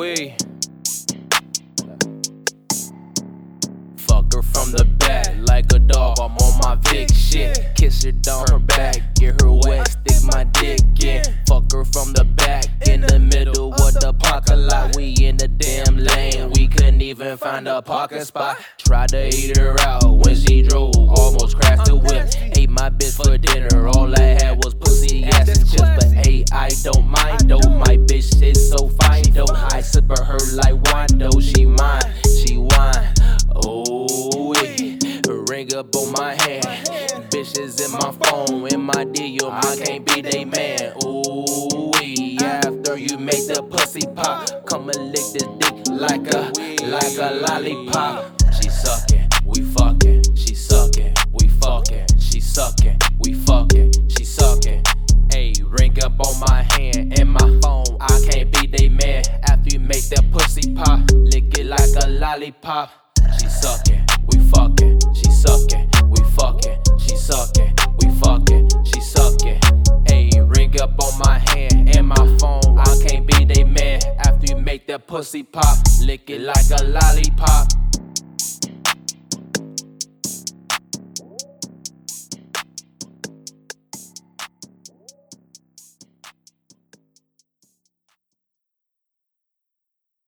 we. Fuck her from the back like a dog. I'm on my Vick shit. Kiss her down her back, get her wet, stick my dick in. Fuck her from the back in the middle of the parking lot. We in the damn lane. We couldn't even find a parking spot. Tried to eat her out when she drove, almost crashed the whip. Ate my bitch for dinner. All I had was pussy, ass, and chips. But hey, I don't mind though. Sip her, like wine though. She mine, she wine. Oh. Ring up on my hand. Bitches in my phone, in my deal. I can't be they man. Ooh. After you make the pussy pop, come and lick the dick like a, like a lollipop. She sucking, we fucking. She sucking, we fucking. She sucking, we fucking. She sucking. Hey, ring up on my hand and my phone. I can't be they man. You make that pussy pop, lick it like a lollipop. She sucking, we fucking. She sucking, we fucking. She sucking, we fucking. She sucking. Hey, ring up on my hand and my phone. I can't be they man. After you make that pussy pop, lick it like a lollipop.